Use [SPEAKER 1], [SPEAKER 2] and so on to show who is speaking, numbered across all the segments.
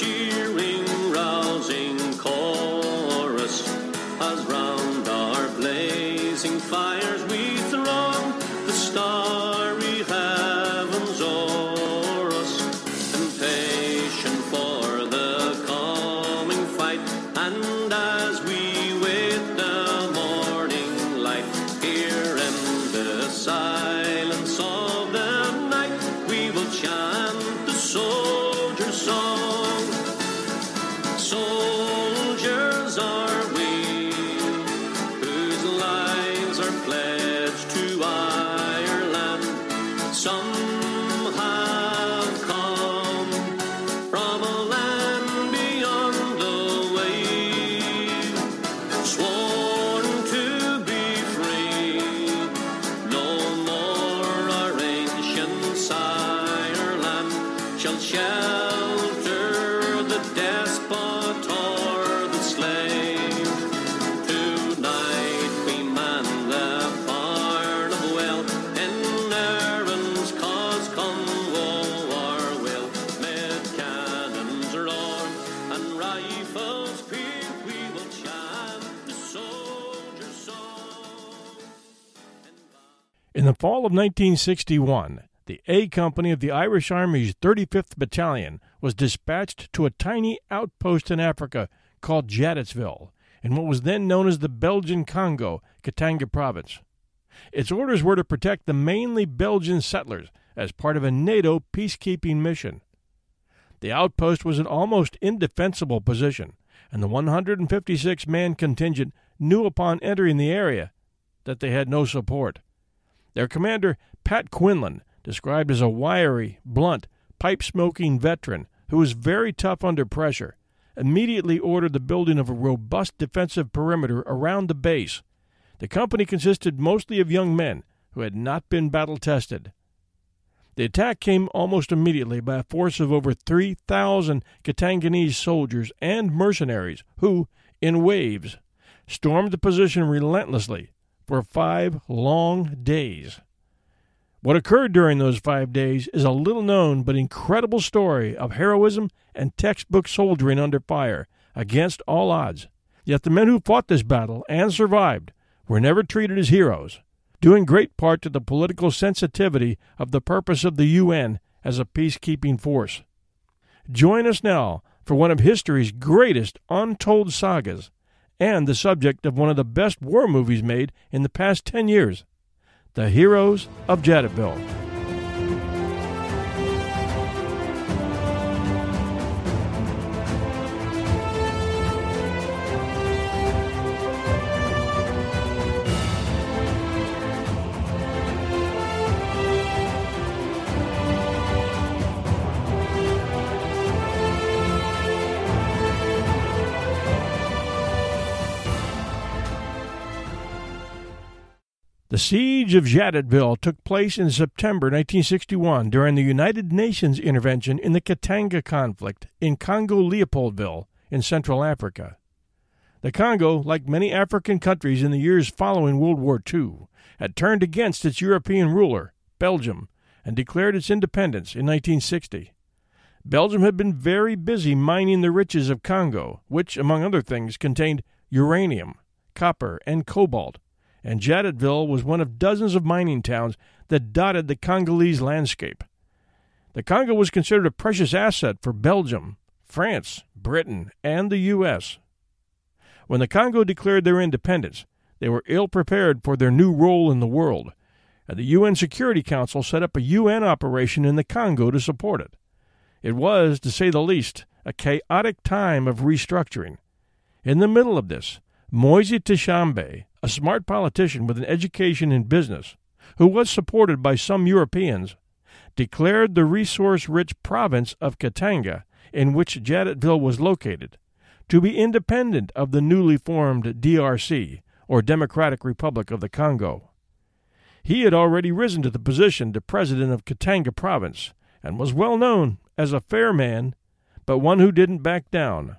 [SPEAKER 1] cheering,
[SPEAKER 2] fall of 1961, the A Company of the Irish Army's 35th Battalion was dispatched to a tiny outpost in Africa called Jadotville, in what was then known as the Belgian Congo, Katanga Province. Its orders were to protect the mainly Belgian settlers as part of a NATO peacekeeping mission. The outpost was an almost indefensible position, and the 156 man contingent knew upon entering the area that they had no support. Their commander, Pat Quinlan, described as a wiry, blunt, pipe smoking veteran who was very tough under pressure, immediately ordered the building of a robust defensive perimeter around the base. The company consisted mostly of young men who had not been battle tested. The attack came almost immediately by a force of over 3,000 Katanganese soldiers and mercenaries who, in waves, stormed the position relentlessly for five long days. What occurred during those five days is a little known but incredible story of heroism and textbook soldiering under fire against all odds. Yet the men who fought this battle and survived were never treated as heroes, due in great part to the political sensitivity of the purpose of the UN as a peacekeeping force. Join us now for one of history's greatest untold sagas and the subject of one of the best war movies made in the past 10 years The Heroes of Jadotville. The siege of Jadotville took place in September 1961 during the United Nations intervention in the Katanga conflict in Congo Leopoldville in Central Africa. The Congo, like many African countries in the years following World War II, had turned against its European ruler, Belgium, and declared its independence in 1960. Belgium had been very busy mining the riches of Congo, which, among other things, contained uranium, copper, and cobalt and Jadotville was one of dozens of mining towns that dotted the Congolese landscape. The Congo was considered a precious asset for Belgium, France, Britain, and the U.S. When the Congo declared their independence, they were ill prepared for their new role in the world, and the UN Security Council set up a UN operation in the Congo to support it. It was, to say the least, a chaotic time of restructuring. In the middle of this, Moise Tshombe, a smart politician with an education in business, who was supported by some Europeans, declared the resource rich province of Katanga, in which Jadotville was located, to be independent of the newly formed DRC, or Democratic Republic of the Congo. He had already risen to the position of president of Katanga province and was well known as a fair man, but one who didn't back down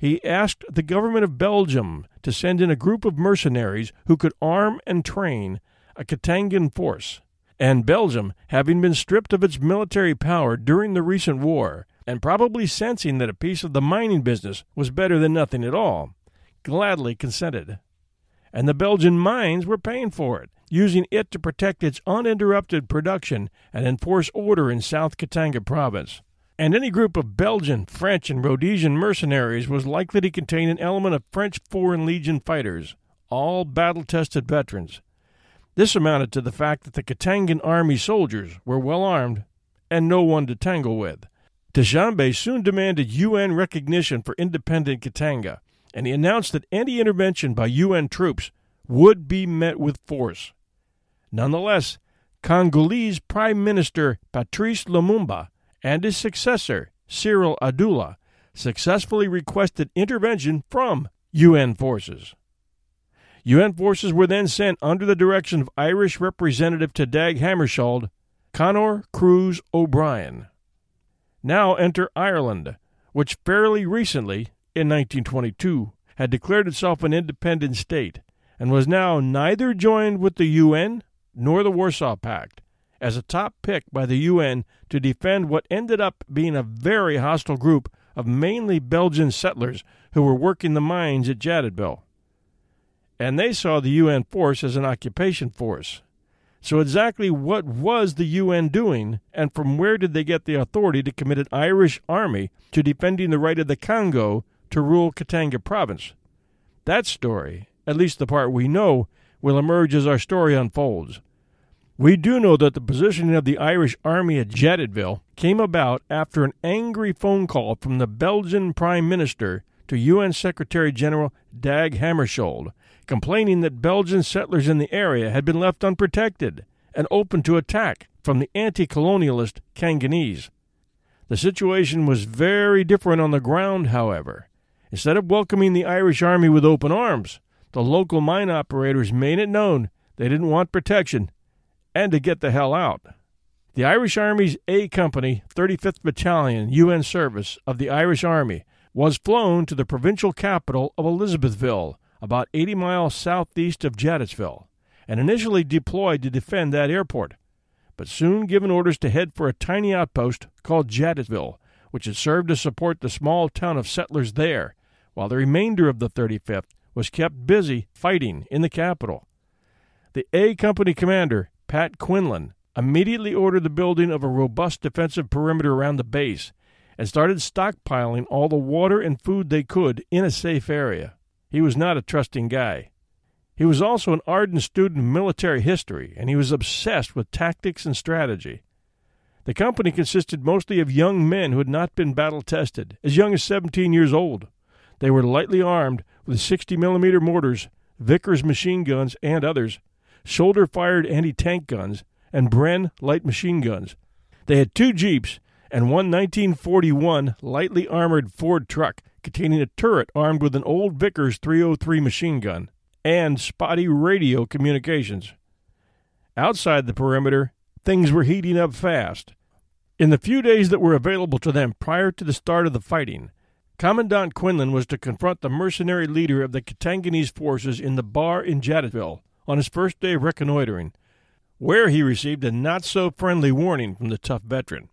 [SPEAKER 2] he asked the government of Belgium to send in a group of mercenaries who could arm and train a Katangan force. And Belgium, having been stripped of its military power during the recent war, and probably sensing that a piece of the mining business was better than nothing at all, gladly consented. And the Belgian mines were paying for it, using it to protect its uninterrupted production and enforce order in South Katanga province. And any group of Belgian, French, and Rhodesian mercenaries was likely to contain an element of French Foreign Legion fighters, all battle tested veterans. This amounted to the fact that the Katangan army soldiers were well armed and no one to tangle with. Tshombe soon demanded UN recognition for independent Katanga, and he announced that any intervention by UN troops would be met with force. Nonetheless, Congolese Prime Minister Patrice Lumumba and his successor, Cyrille Adoula, successfully requested intervention from UN forces. UN forces were then sent under the direction of Irish Representative to Dag Hammarskjöld, Conor Cruise O'Brien. Now enter Ireland, which fairly recently, in 1922, had declared itself an independent state, and was now neither joined with the UN nor the Warsaw Pact, as a top pick by the UN to defend what ended up being a very hostile group of mainly Belgian settlers who were working the mines at Jadotville. And they saw the UN force as an occupation force, so, exactly what was the UN doing, and from where did they get the authority to commit an Irish army to defending the right of the Congo to rule Katanga province? That story, at least the part we know, will emerge as our story unfolds. We do know that the positioning of the Irish army at Jadotville came about after an angry phone call from the Belgian Prime Minister to UN Secretary General Dag Hammarskjöld complaining that Belgian settlers in the area had been left unprotected and open to attack from the anti colonialist Katanganese. The situation was very different on the ground, however. Instead of welcoming the Irish army with open arms, the local mine operators made it known they didn't want protection and to get the hell out. The Irish Army's A Company, 35th Battalion, UN Service of the Irish Army, was flown to the provincial capital of Elizabethville about 80 miles southeast of Jadotville, and initially deployed to defend that airport, but soon given orders to head for a tiny outpost called Jadotville, which had served to support the small town of settlers there, while the remainder of the 35th was kept busy fighting in the capital. The A Company commander, Pat Quinlan, immediately ordered the building of a robust defensive perimeter around the base and started stockpiling all the water and food they could in a safe area. He was not a trusting guy. He was also an ardent student of military history, and he was obsessed with tactics and strategy. The company consisted mostly of young men who had not been battle tested, as young as 17 years old. They were lightly armed with 60 millimeter mortars, Vickers machine guns, and others, shoulder fired anti tank guns, and Bren light machine guns. They had two Jeeps and one 1941 lightly armored Ford truck containing a turret armed with an old Vickers 303 machine gun and spotty radio communications. Outside the perimeter, things were heating up fast. In the few days that were available to them prior to the start of the fighting, Commandant Quinlan was to confront the mercenary leader of the Katanganese forces in the bar in Jadotville on his first day of reconnoitering, where he received a not so friendly warning from the tough veteran.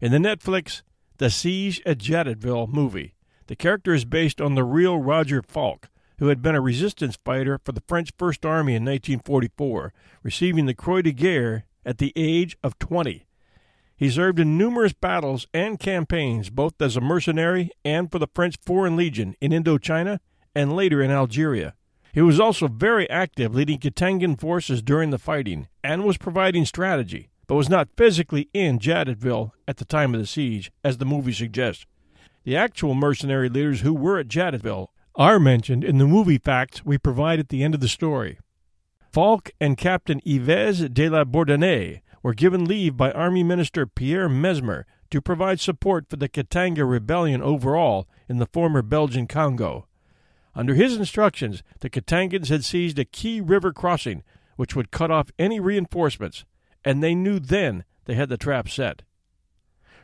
[SPEAKER 2] In the Netflix The Siege at Jadotville movie, the character is based on the real Roger Falk, who had been a resistance fighter for the French First Army in 1944, receiving the Croix de Guerre at the age of 20. He served in numerous battles and campaigns, both as a mercenary and for the French Foreign Legion in Indochina and later in Algeria. He was also very active leading Katangan forces during the fighting and was providing strategy, but was not physically in Jadotville at the time of the siege, as the movie suggests. The actual mercenary leaders who were at Jadotville are mentioned in the movie facts we provide at the end of the story. Falk and Captain Yves de la Bourdonnais were given leave by Army Minister Pierre Messmer to provide support for the Katanga rebellion overall in the former Belgian Congo. Under his instructions, the Katangans had seized a key river crossing which would cut off any reinforcements, and they knew then they had the trap set.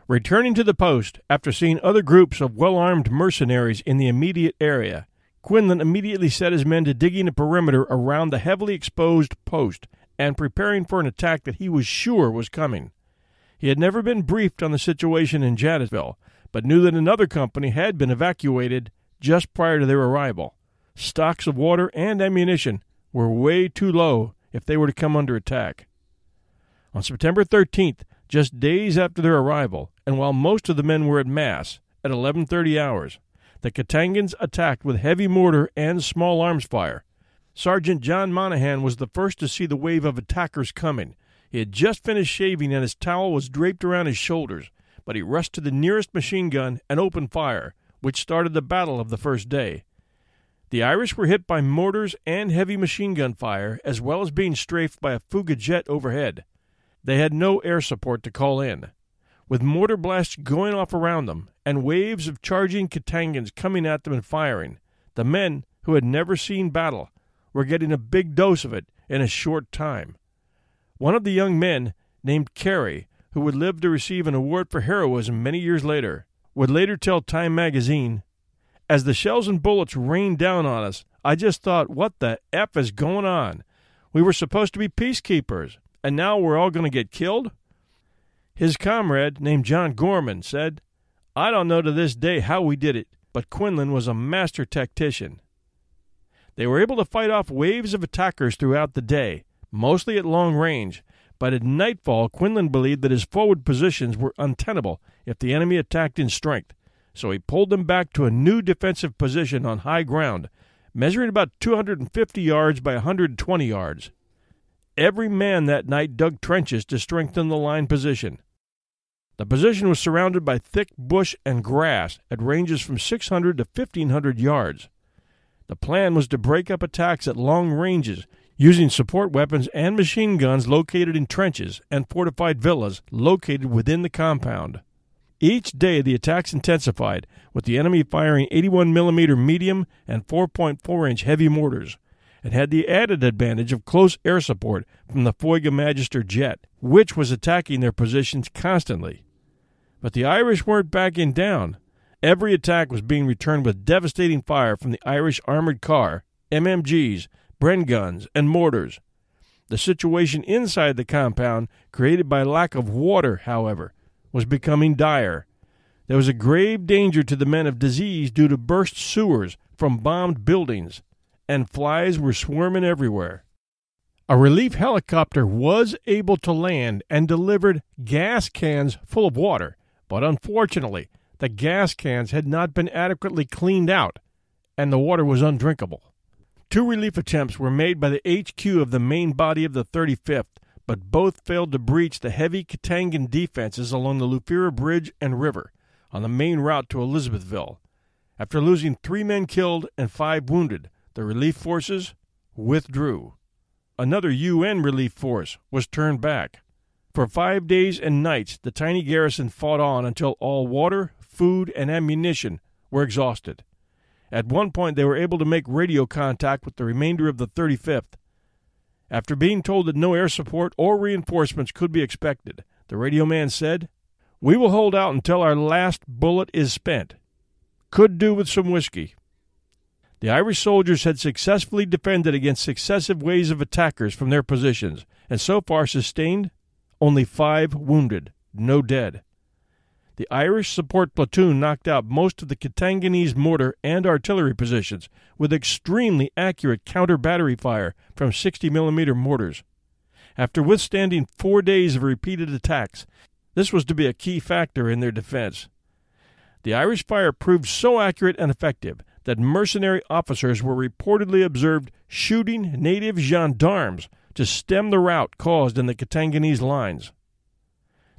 [SPEAKER 2] Returning to the post after seeing other groups of well armed mercenaries in the immediate area, Quinlan immediately set his men to digging a perimeter around the heavily exposed post and preparing for an attack that he was sure was coming. He had never been briefed on the situation in Jadotville, but knew that another company had been evacuated just prior to their arrival. Stocks of water and ammunition were way too low if they were to come under attack. On September 13th, just days after their arrival, and while most of the men were at mass at 11:30 hours, the Katangans attacked with heavy mortar and small arms fire. Sergeant John Monahan was the first to see the wave of attackers coming. He had just finished shaving and his towel was draped around his shoulders, but he rushed to the nearest machine gun and opened fire, which started the battle of the first day. The Irish were hit by mortars and heavy machine gun fire, as well as being strafed by a Fouga jet overhead. They had no air support to call in. With mortar blasts going off around them and waves of charging Katangans coming at them and firing, the men, who had never seen battle, were getting a big dose of it in a short time. One of the young men, named Carey, who would live to receive an award for heroism many years later, would later tell Time magazine, As the shells and bullets rained down on us, I just thought, what the F is going on? We were supposed to be peacekeepers, and now we're all going to get killed? His comrade, named John Gorman, said, I don't know to this day how we did it, but Quinlan was a master tactician. They were able to fight off waves of attackers throughout the day, mostly at long range, but at nightfall Quinlan believed that his forward positions were untenable if the enemy attacked in strength, so he pulled them back to a new defensive position on high ground, measuring about 250 yards by 120 yards. Every man that night dug trenches to strengthen the line position. The position was surrounded by thick bush and grass at ranges from 600 to 1500 yards. The plan was to break up attacks at long ranges using support weapons and machine guns located in trenches and fortified villas located within the compound. Each day the attacks intensified, with the enemy firing 81 millimeter medium and 4.4 inch heavy mortars, and had the added advantage of close air support from the Fouga Magister jet, which was attacking their positions constantly. But the Irish weren't backing down. Every attack was being returned with devastating fire from the Irish armored car, MMGs, Bren guns, and mortars. The situation inside the compound, created by lack of water, however, was becoming dire. There was a grave danger to the men of disease due to burst sewers from bombed buildings, and flies were swarming everywhere. A relief helicopter was able to land and delivered gas cans full of water, but unfortunately, the gas cans had not been adequately cleaned out, and the water was undrinkable. Two relief attempts were made by the HQ of the main body of the 35th, but both failed to breach the heavy Katangan defenses along the Lufira Bridge and River on the main route to Elizabethville. After losing three men killed and five wounded, the relief forces withdrew. Another UN relief force was turned back. For five days and nights, the tiny garrison fought on until all water, food, and ammunition were exhausted. At one point, they were able to make radio contact with the remainder of the 35th. After being told that no air support or reinforcements could be expected, the radio man said, We will hold out until our last bullet is spent. Could do with some whiskey. The Irish soldiers had successfully defended against successive waves of attackers from their positions, and so far sustained only five wounded, no dead. The Irish support platoon knocked out most of the Katanganese mortar and artillery positions with extremely accurate counter battery fire from 60 millimeter mortars. After withstanding four days of repeated attacks, this was to be a key factor in their defense. The Irish fire proved so accurate and effective that mercenary officers were reportedly observed shooting native gendarmes to stem the rout caused in the Katanganese lines.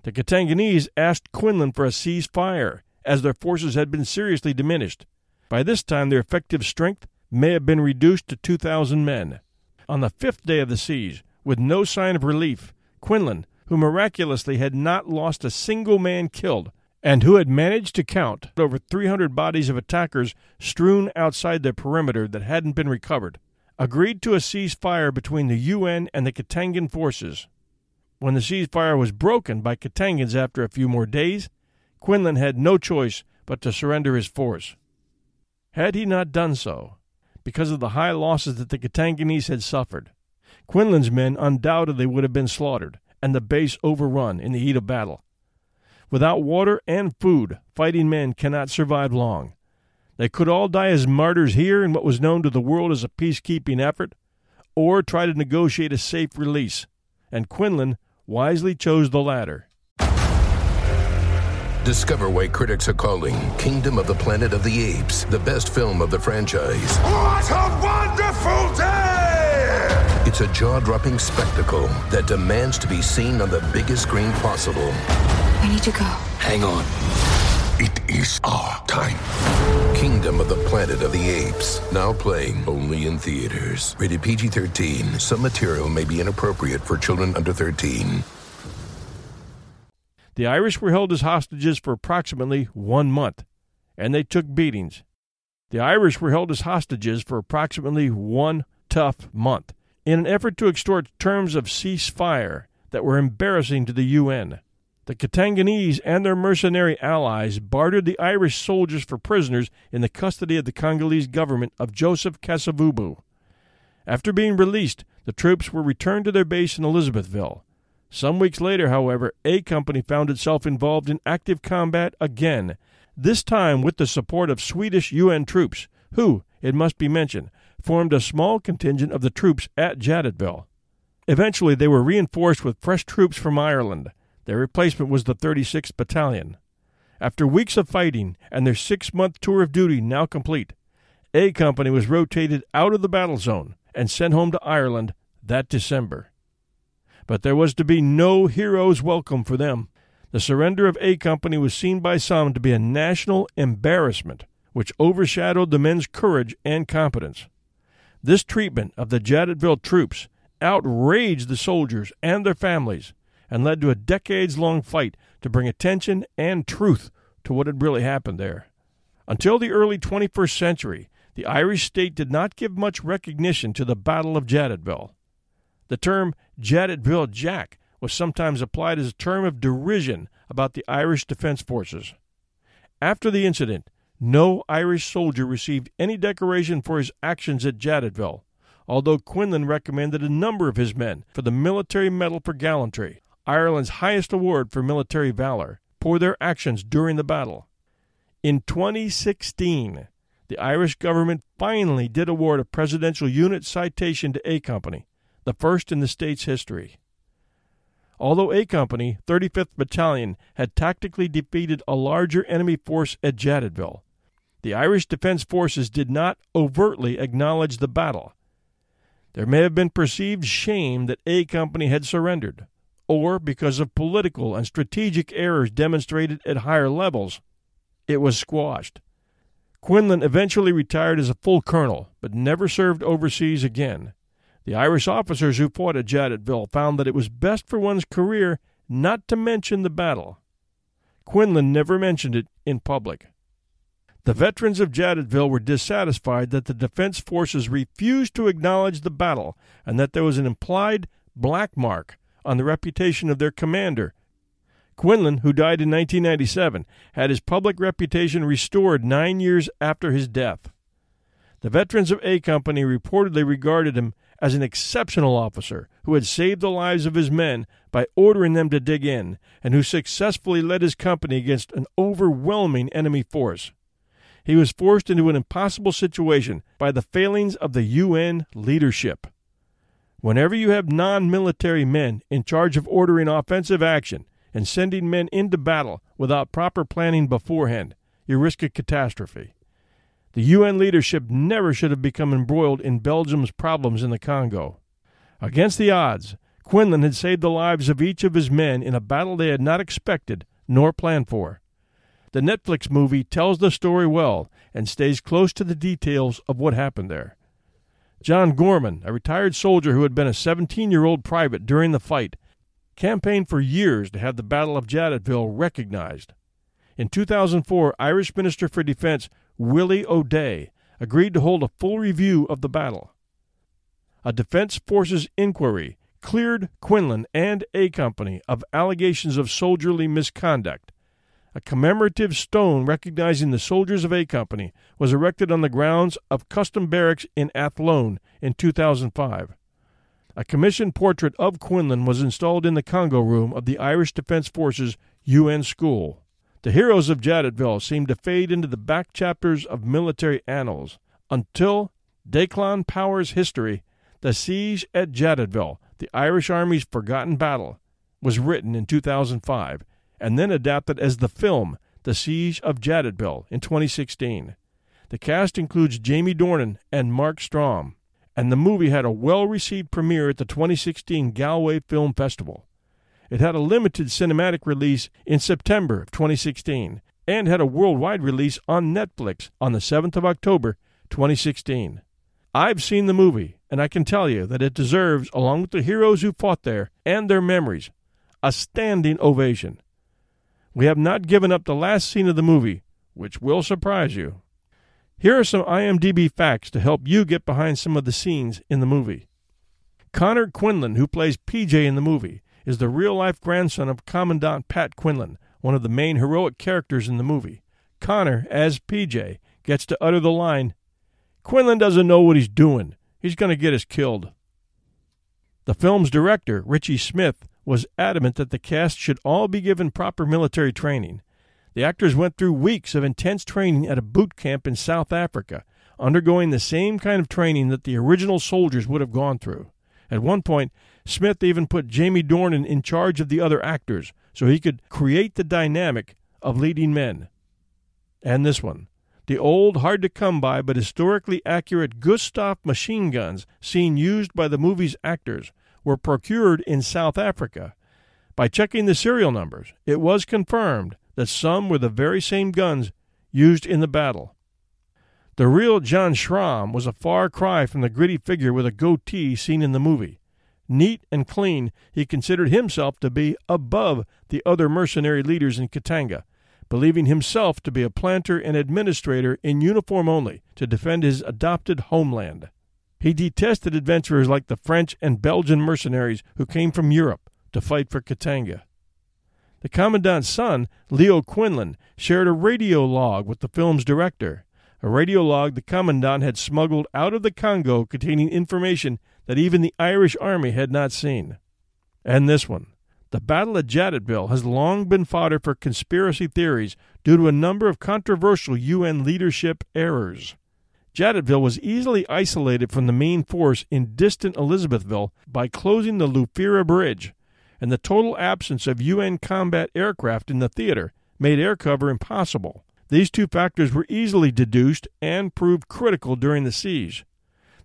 [SPEAKER 2] The Katanganese asked Quinlan for a ceasefire, as their forces had been seriously diminished. By this time, their effective strength may have been reduced to 2,000 men. On the fifth day of the siege, with no sign of relief, Quinlan, who miraculously had not lost a single man killed, and who had managed to count over 300 bodies of attackers strewn outside the perimeter that hadn't been recovered, agreed to a ceasefire between the UN and the Katangan forces. When the ceasefire was broken by Katangans after a few more days, Quinlan had no choice but to surrender his force. Had he not done so, because of the high losses that the Katanganese had suffered, Quinlan's men undoubtedly would have been slaughtered and the base overrun in the heat of battle. Without water and food, fighting men cannot survive long. They could all die as martyrs here in what was known to the world as a peacekeeping effort, or try to negotiate a safe release, and Quinlan wisely chose the latter.
[SPEAKER 3] Discover why critics are calling Kingdom of the Planet of the Apes the best film of the franchise.
[SPEAKER 4] What a wonderful day!
[SPEAKER 3] It's a jaw dropping spectacle that demands to be seen on the biggest screen possible.
[SPEAKER 5] We need to go.
[SPEAKER 3] Hang on.
[SPEAKER 4] It is our time.
[SPEAKER 3] Kingdom of the Planet of the Apes. Now playing only in theaters. Rated PG 13. Some material may be inappropriate for children under 13.
[SPEAKER 2] The Irish were held as hostages for approximately one month, and they took beatings. The Irish were held as hostages for approximately one tough month in an effort to extort terms of ceasefire that were embarrassing to the UN. The Katanganese and their mercenary allies bartered the Irish soldiers for prisoners in the custody of the Congolese government of Joseph Kasavubu. After being released, the troops were returned to their base in Elizabethville. Some weeks later, however, A Company found itself involved in active combat again, this time with the support of Swedish UN troops, who, it must be mentioned, formed a small contingent of the troops at Jadotville. Eventually, they were reinforced with fresh troops from Ireland. Their replacement was the 36th Battalion. After weeks of fighting and their six month tour of duty now complete, A Company was rotated out of the battle zone and sent home to Ireland that December. But there was to be no hero's welcome for them. The surrender of A Company was seen by some to be a national embarrassment, which overshadowed the men's courage and competence. This treatment of the Jadotville troops outraged the soldiers and their families and led to a decades long fight to bring attention and truth to what had really happened there. Until the early 21st century, the Irish state did not give much recognition to the Battle of Jadotville. The term Jadotville Jack was sometimes applied as a term of derision about the Irish Defense Forces. After the incident, no Irish soldier received any decoration for his actions at Jadotville, although Quinlan recommended a number of his men for the Military Medal for Gallantry, Ireland's highest award for military valor, for their actions during the battle. In 2016, the Irish government finally did award a Presidential Unit Citation to A Company, the first in the state's history. Although A Company, 35th Battalion, had tactically defeated a larger enemy force at Jadotville, the Irish Defense Forces did not overtly acknowledge the battle. There may have been perceived shame that A Company had surrendered, or because of political and strategic errors demonstrated at higher levels, it was squashed. Quinlan eventually retired as a full colonel, but never served overseas again. The Irish officers who fought at Jadotville found that it was best for one's career not to mention the battle. Quinlan never mentioned it in public. The veterans of Jadotville were dissatisfied that the defense forces refused to acknowledge the battle and that there was an implied black mark on the reputation of their commander. Quinlan, who died in 1997, had his public reputation restored nine years after his death. The veterans of A Company reportedly regarded him as an exceptional officer who had saved the lives of his men by ordering them to dig in, and who successfully led his company against an overwhelming enemy force. He was forced into an impossible situation by the failings of the UN leadership. Whenever you have non military men in charge of ordering offensive action and sending men into battle without proper planning beforehand, you risk a catastrophe. The UN leadership never should have become embroiled in Belgium's problems in the Congo. Against the odds, Quinlan had saved the lives of each of his men in a battle they had not expected nor planned for. The Netflix movie tells the story well and stays close to the details of what happened there. John Gorman, a retired soldier who had been a 17 year old private during the fight, campaigned for years to have the Battle of Jadotville recognized. In 2004, Irish Minister for Defense Willie O'Dea agreed to hold a full review of the battle. A Defense Forces inquiry cleared Quinlan and A Company of allegations of soldierly misconduct a commemorative stone recognizing the soldiers of A Company was erected on the grounds of Custume Barracks in Athlone in 2005. A commissioned portrait of Quinlan was installed in the Congo room of the Irish Defense Forces UN school. The heroes of Jadotville seemed to fade into the back chapters of military annals until Declan Power's history, The Siege at Jadotville, the Irish Army's forgotten battle, was written in 2005 and then adapted as the film The Siege of Jadotville in 2016. The cast includes Jamie Dornan and Mark Strong, and the movie had a well received premiere at the 2016 Galway Film Festival. It had a limited cinematic release in September of 2016 and had a worldwide release on Netflix on the 7th of October 2016. I've seen the movie, and I can tell you that it deserves, along with the heroes who fought there and their memories, a standing ovation. We have not given up the last scene of the movie, which will surprise you. Here are some IMDb facts to help you get behind some of the scenes in the movie. Connor Quinlan, who plays PJ in the movie, is the real life grandson of Commandant Pat Quinlan, one of the main heroic characters in the movie. Connor, as PJ, gets to utter the line Quinlan doesn't know what he's doing. He's going to get us killed. The film's director, Richie Smyth, was adamant that the cast should all be given proper military training. The actors went through weeks of intense training at a boot camp in South Africa, undergoing the same kind of training that the original soldiers would have gone through. At one point, Smyth even put Jamie Dornan in charge of the other actors so he could create the dynamic of leading men. And this one. The old, hard to come by, but historically accurate Gustav machine guns seen used by the movie's actors were procured in South Africa. By checking the serial numbers, it was confirmed that some were the very same guns used in the battle. The real John Schramm was a far cry from the gritty figure with a goatee seen in the movie. Neat and clean, he considered himself to be above the other mercenary leaders in Katanga, believing himself to be a planter and administrator in uniform only to defend his adopted homeland. He detested adventurers like the French and Belgian mercenaries who came from Europe to fight for Katanga. The Commandant's son, Leo Quinlan, shared a radio log with the film's director, a radio log the Commandant had smuggled out of the Congo containing information that even the Irish Army had not seen. And this one. The Battle of Jadotville has long been fodder for conspiracy theories due to a number of controversial UN leadership errors. Jadotville was easily isolated from the main force in distant Elizabethville by closing the Lufira Bridge, and the total absence of UN combat aircraft in the theater made air cover impossible. These two factors were easily deduced and proved critical during the siege.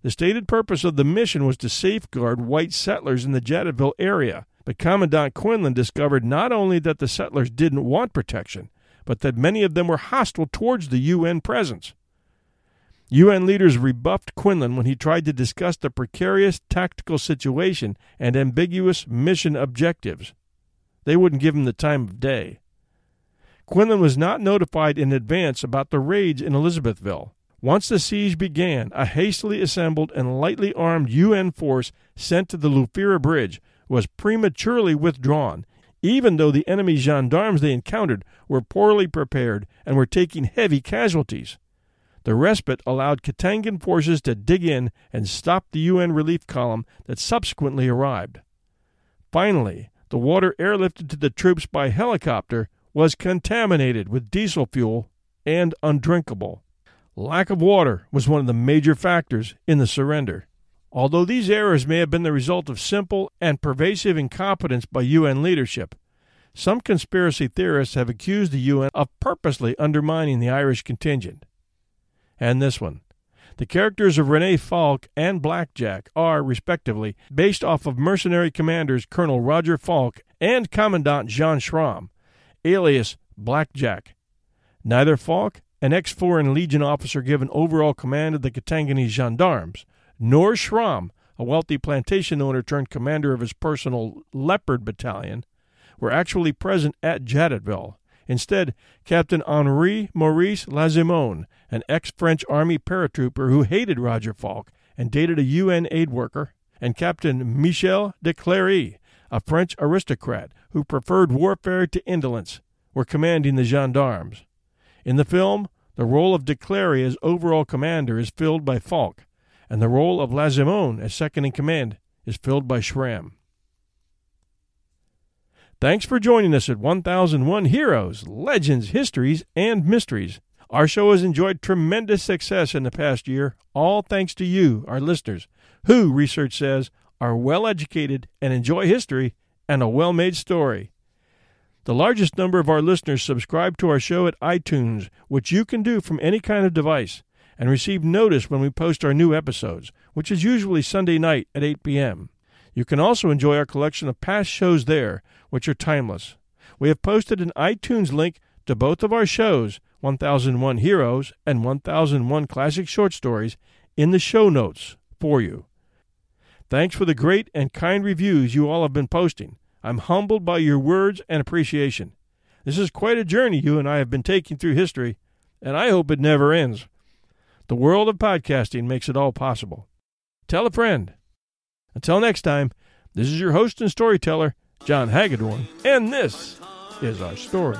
[SPEAKER 2] The stated purpose of the mission was to safeguard white settlers in the Jadotville area, but Commandant Quinlan discovered not only that the settlers didn't want protection, but that many of them were hostile towards the UN presence. UN leaders rebuffed Quinlan when he tried to discuss the precarious tactical situation and ambiguous mission objectives. They wouldn't give him the time of day. Quinlan was not notified in advance about the raids in Elizabethville. Once the siege began, a hastily assembled and lightly armed UN force sent to the Lufira Bridge was prematurely withdrawn, even though the enemy gendarmes they encountered were poorly prepared and were taking heavy casualties. The respite allowed Katangan forces to dig in and stop the UN relief column that subsequently arrived. Finally, the water airlifted to the troops by helicopter was contaminated with diesel fuel and undrinkable. Lack of water was one of the major factors in the surrender. Although these errors may have been the result of simple and pervasive incompetence by UN leadership, some conspiracy theorists have accused the UN of purposely undermining the Irish contingent. And this one. The characters of Rene Falk and Blackjack are, respectively, based off of mercenary commanders Colonel Roger Falk and Commandant Jean Schramm, alias Blackjack. Neither Falk, an ex Foreign Legion officer given overall command of the Katangani gendarmes, nor Schramm, a wealthy plantation owner turned commander of his personal Leopard battalion, were actually present at Jadotville. Instead, Captain Henri Maurice Lazimone, an ex French Army paratrooper who hated Roger Falk and dated a UN aid worker, and Captain Michel de Clery, a French aristocrat who preferred warfare to indolence, were commanding the gendarmes. In the film, the role of de Clery as overall commander is filled by Falk, and the role of Lazimone as second in command is filled by Schramm. Thanks for joining us at 1001 Heroes, Legends, Histories, and Mysteries. Our show has enjoyed tremendous success in the past year, all thanks to you, our listeners, who, research says, are well educated and enjoy history and a well made story. The largest number of our listeners subscribe to our show at iTunes, which you can do from any kind of device, and receive notice when we post our new episodes, which is usually Sunday night at 8 p.m. You can also enjoy our collection of past shows there, which are timeless. We have posted an iTunes link to both of our shows, 1001 Heroes and 1001 Classic Short Stories, in the show notes for you. Thanks for the great and kind reviews you all have been posting. I'm humbled by your words and appreciation. This is quite a journey you and I have been taking through history, and I hope it never ends. The world of podcasting makes it all possible. Tell a friend. Until next time, this is your host and storyteller, John Hagedorn, and this is our story.